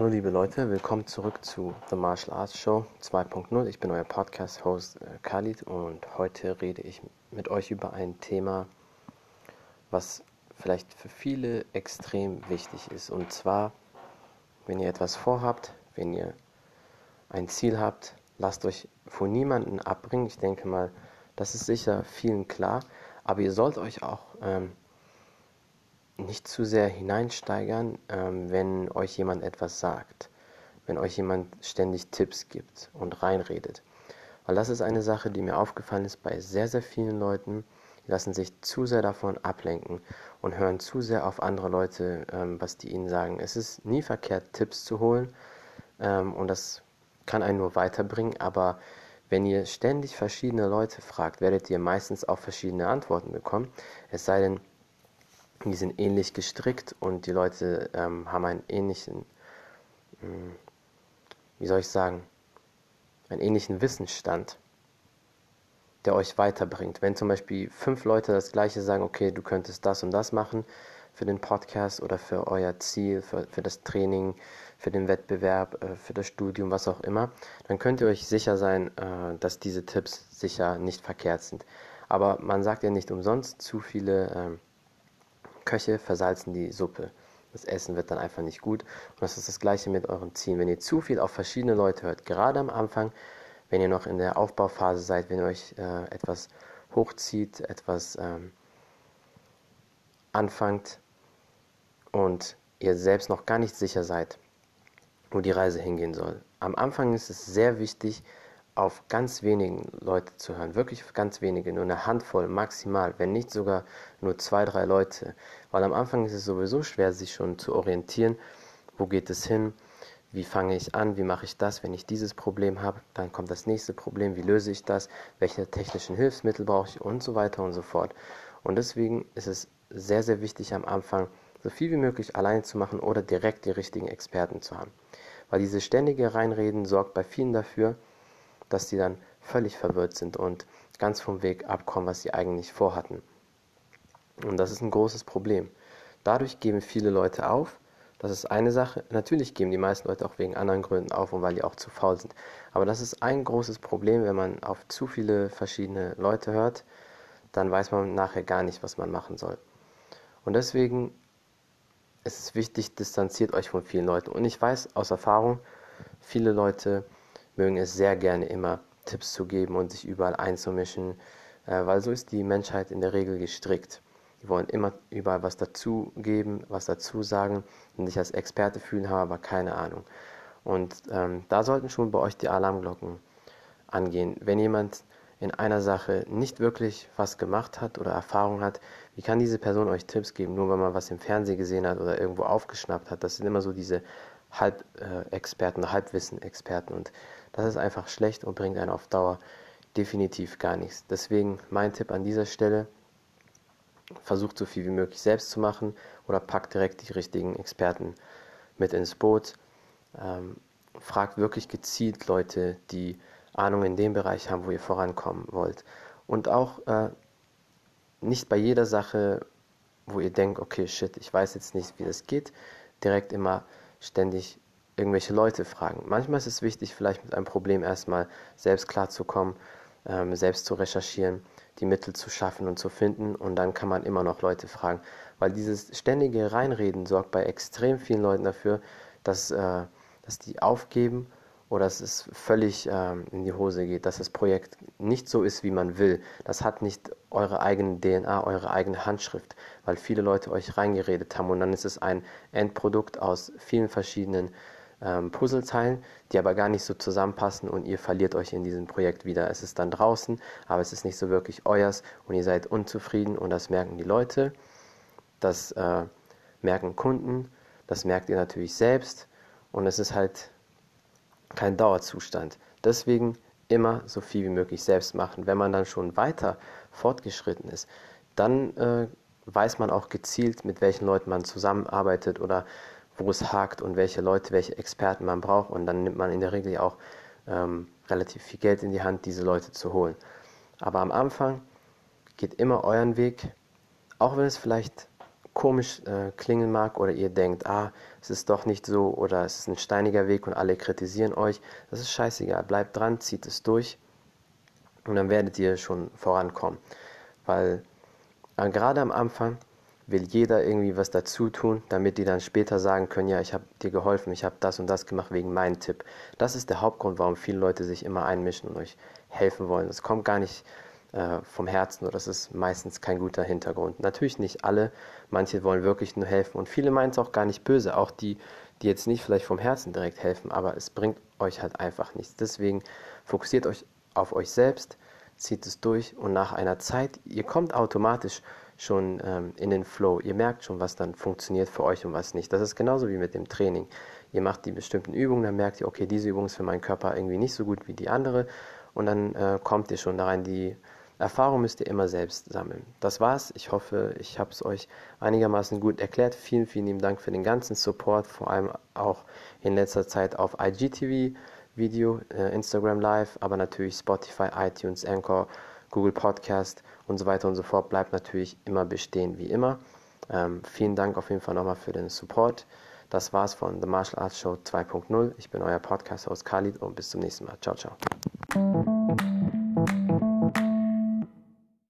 Hallo liebe Leute, willkommen zurück zu The Martial Arts Show 2.0. Ich bin euer Podcast-Host äh, Khalid und heute rede ich mit euch über ein Thema, was vielleicht für viele extrem wichtig ist. Und zwar, wenn ihr etwas vorhabt, wenn ihr ein Ziel habt, lasst euch von niemandem abbringen. Ich denke mal, das ist sicher vielen klar, aber ihr sollt euch auch ähm, nicht zu sehr hineinsteigern, ähm, wenn euch jemand etwas sagt, wenn euch jemand ständig Tipps gibt und reinredet. Weil das ist eine Sache, die mir aufgefallen ist bei sehr, sehr vielen Leuten, die lassen sich zu sehr davon ablenken und hören zu sehr auf andere Leute, ähm, was die ihnen sagen. Es ist nie verkehrt, Tipps zu holen ähm, und das kann einen nur weiterbringen, aber wenn ihr ständig verschiedene Leute fragt, werdet ihr meistens auch verschiedene Antworten bekommen. Es sei denn, die sind ähnlich gestrickt und die Leute ähm, haben einen ähnlichen, hm, wie soll ich sagen, einen ähnlichen Wissensstand, der euch weiterbringt. Wenn zum Beispiel fünf Leute das gleiche sagen, okay, du könntest das und das machen für den Podcast oder für euer Ziel, für, für das Training, für den Wettbewerb, äh, für das Studium, was auch immer, dann könnt ihr euch sicher sein, äh, dass diese Tipps sicher nicht verkehrt sind. Aber man sagt ja nicht umsonst, zu viele ähm, Köche versalzen die Suppe. Das Essen wird dann einfach nicht gut. Und das ist das gleiche mit euren Zielen. Wenn ihr zu viel auf verschiedene Leute hört, gerade am Anfang, wenn ihr noch in der Aufbauphase seid, wenn ihr euch äh, etwas hochzieht, etwas ähm, anfangt und ihr selbst noch gar nicht sicher seid, wo die Reise hingehen soll. Am Anfang ist es sehr wichtig, auf ganz wenigen Leute zu hören, wirklich ganz wenige, nur eine Handvoll maximal, wenn nicht sogar nur zwei, drei Leute, weil am Anfang ist es sowieso schwer, sich schon zu orientieren, wo geht es hin, wie fange ich an, wie mache ich das, wenn ich dieses Problem habe, dann kommt das nächste Problem, wie löse ich das, welche technischen Hilfsmittel brauche ich? Und so weiter und so fort. Und deswegen ist es sehr, sehr wichtig am Anfang, so viel wie möglich alleine zu machen oder direkt die richtigen Experten zu haben. Weil diese ständige Reinreden sorgt bei vielen dafür, dass die dann völlig verwirrt sind und ganz vom Weg abkommen, was sie eigentlich vorhatten. Und das ist ein großes Problem. Dadurch geben viele Leute auf. Das ist eine Sache. Natürlich geben die meisten Leute auch wegen anderen Gründen auf und weil die auch zu faul sind. Aber das ist ein großes Problem, wenn man auf zu viele verschiedene Leute hört, dann weiß man nachher gar nicht, was man machen soll. Und deswegen ist es wichtig, distanziert euch von vielen Leuten. Und ich weiß aus Erfahrung, viele Leute mögen es sehr gerne immer Tipps zu geben und sich überall einzumischen, äh, weil so ist die Menschheit in der Regel gestrickt. Die wollen immer überall was dazu geben, was dazu sagen und sich als Experte fühlen, haben aber keine Ahnung. Und ähm, da sollten schon bei euch die Alarmglocken angehen. Wenn jemand in einer Sache nicht wirklich was gemacht hat oder Erfahrung hat, wie kann diese Person euch Tipps geben, nur weil man was im Fernsehen gesehen hat oder irgendwo aufgeschnappt hat? Das sind immer so diese Halbexperten, Halbwissen-Experten und das ist einfach schlecht und bringt einen auf Dauer definitiv gar nichts. Deswegen mein Tipp an dieser Stelle, versucht so viel wie möglich selbst zu machen oder packt direkt die richtigen Experten mit ins Boot. Ähm, fragt wirklich gezielt Leute, die Ahnung in dem Bereich haben, wo ihr vorankommen wollt. Und auch äh, nicht bei jeder Sache, wo ihr denkt, okay, shit, ich weiß jetzt nicht, wie das geht, direkt immer ständig irgendwelche Leute fragen. Manchmal ist es wichtig, vielleicht mit einem Problem erstmal selbst klarzukommen, ähm, selbst zu recherchieren, die Mittel zu schaffen und zu finden und dann kann man immer noch Leute fragen. Weil dieses ständige Reinreden sorgt bei extrem vielen Leuten dafür, dass, äh, dass die aufgeben oder dass es völlig ähm, in die Hose geht, dass das Projekt nicht so ist, wie man will. Das hat nicht eure eigene DNA, eure eigene Handschrift, weil viele Leute euch reingeredet haben und dann ist es ein Endprodukt aus vielen verschiedenen ähm, Puzzleteilen, die aber gar nicht so zusammenpassen und ihr verliert euch in diesem Projekt wieder. Es ist dann draußen, aber es ist nicht so wirklich euers und ihr seid unzufrieden und das merken die Leute, das äh, merken Kunden, das merkt ihr natürlich selbst und es ist halt kein Dauerzustand. Deswegen immer so viel wie möglich selbst machen. Wenn man dann schon weiter fortgeschritten ist, dann äh, weiß man auch gezielt, mit welchen Leuten man zusammenarbeitet oder wo es hakt und welche Leute, welche Experten man braucht. Und dann nimmt man in der Regel auch ähm, relativ viel Geld in die Hand, diese Leute zu holen. Aber am Anfang geht immer euren Weg, auch wenn es vielleicht komisch äh, klingen mag oder ihr denkt, ah, es ist doch nicht so oder es ist ein steiniger Weg und alle kritisieren euch, das ist scheißegal. Bleibt dran, zieht es durch und dann werdet ihr schon vorankommen. Weil äh, gerade am Anfang will jeder irgendwie was dazu tun, damit die dann später sagen können, ja, ich habe dir geholfen, ich habe das und das gemacht wegen meinem Tipp. Das ist der Hauptgrund, warum viele Leute sich immer einmischen und euch helfen wollen. Es kommt gar nicht äh, vom Herzen oder das ist meistens kein guter Hintergrund. Natürlich nicht alle, manche wollen wirklich nur helfen und viele meinen es auch gar nicht böse, auch die, die jetzt nicht vielleicht vom Herzen direkt helfen, aber es bringt euch halt einfach nichts. Deswegen fokussiert euch auf euch selbst, zieht es durch und nach einer Zeit, ihr kommt automatisch schon ähm, in den Flow. Ihr merkt schon, was dann funktioniert für euch und was nicht. Das ist genauso wie mit dem Training. Ihr macht die bestimmten Übungen, dann merkt ihr, okay, diese Übung ist für meinen Körper irgendwie nicht so gut wie die andere und dann äh, kommt ihr schon da rein, die Erfahrung müsst ihr immer selbst sammeln. Das war's. Ich hoffe, ich habe es euch einigermaßen gut erklärt. Vielen, vielen lieben Dank für den ganzen Support, vor allem auch in letzter Zeit auf IGTV, Video, äh, Instagram Live, aber natürlich Spotify, iTunes, Anchor, Google Podcast und so weiter und so fort. Bleibt natürlich immer bestehen wie immer. Ähm, vielen Dank auf jeden Fall nochmal für den Support. Das war's von The Martial Arts Show 2.0. Ich bin euer Podcast-Host Khalid und bis zum nächsten Mal. Ciao, ciao.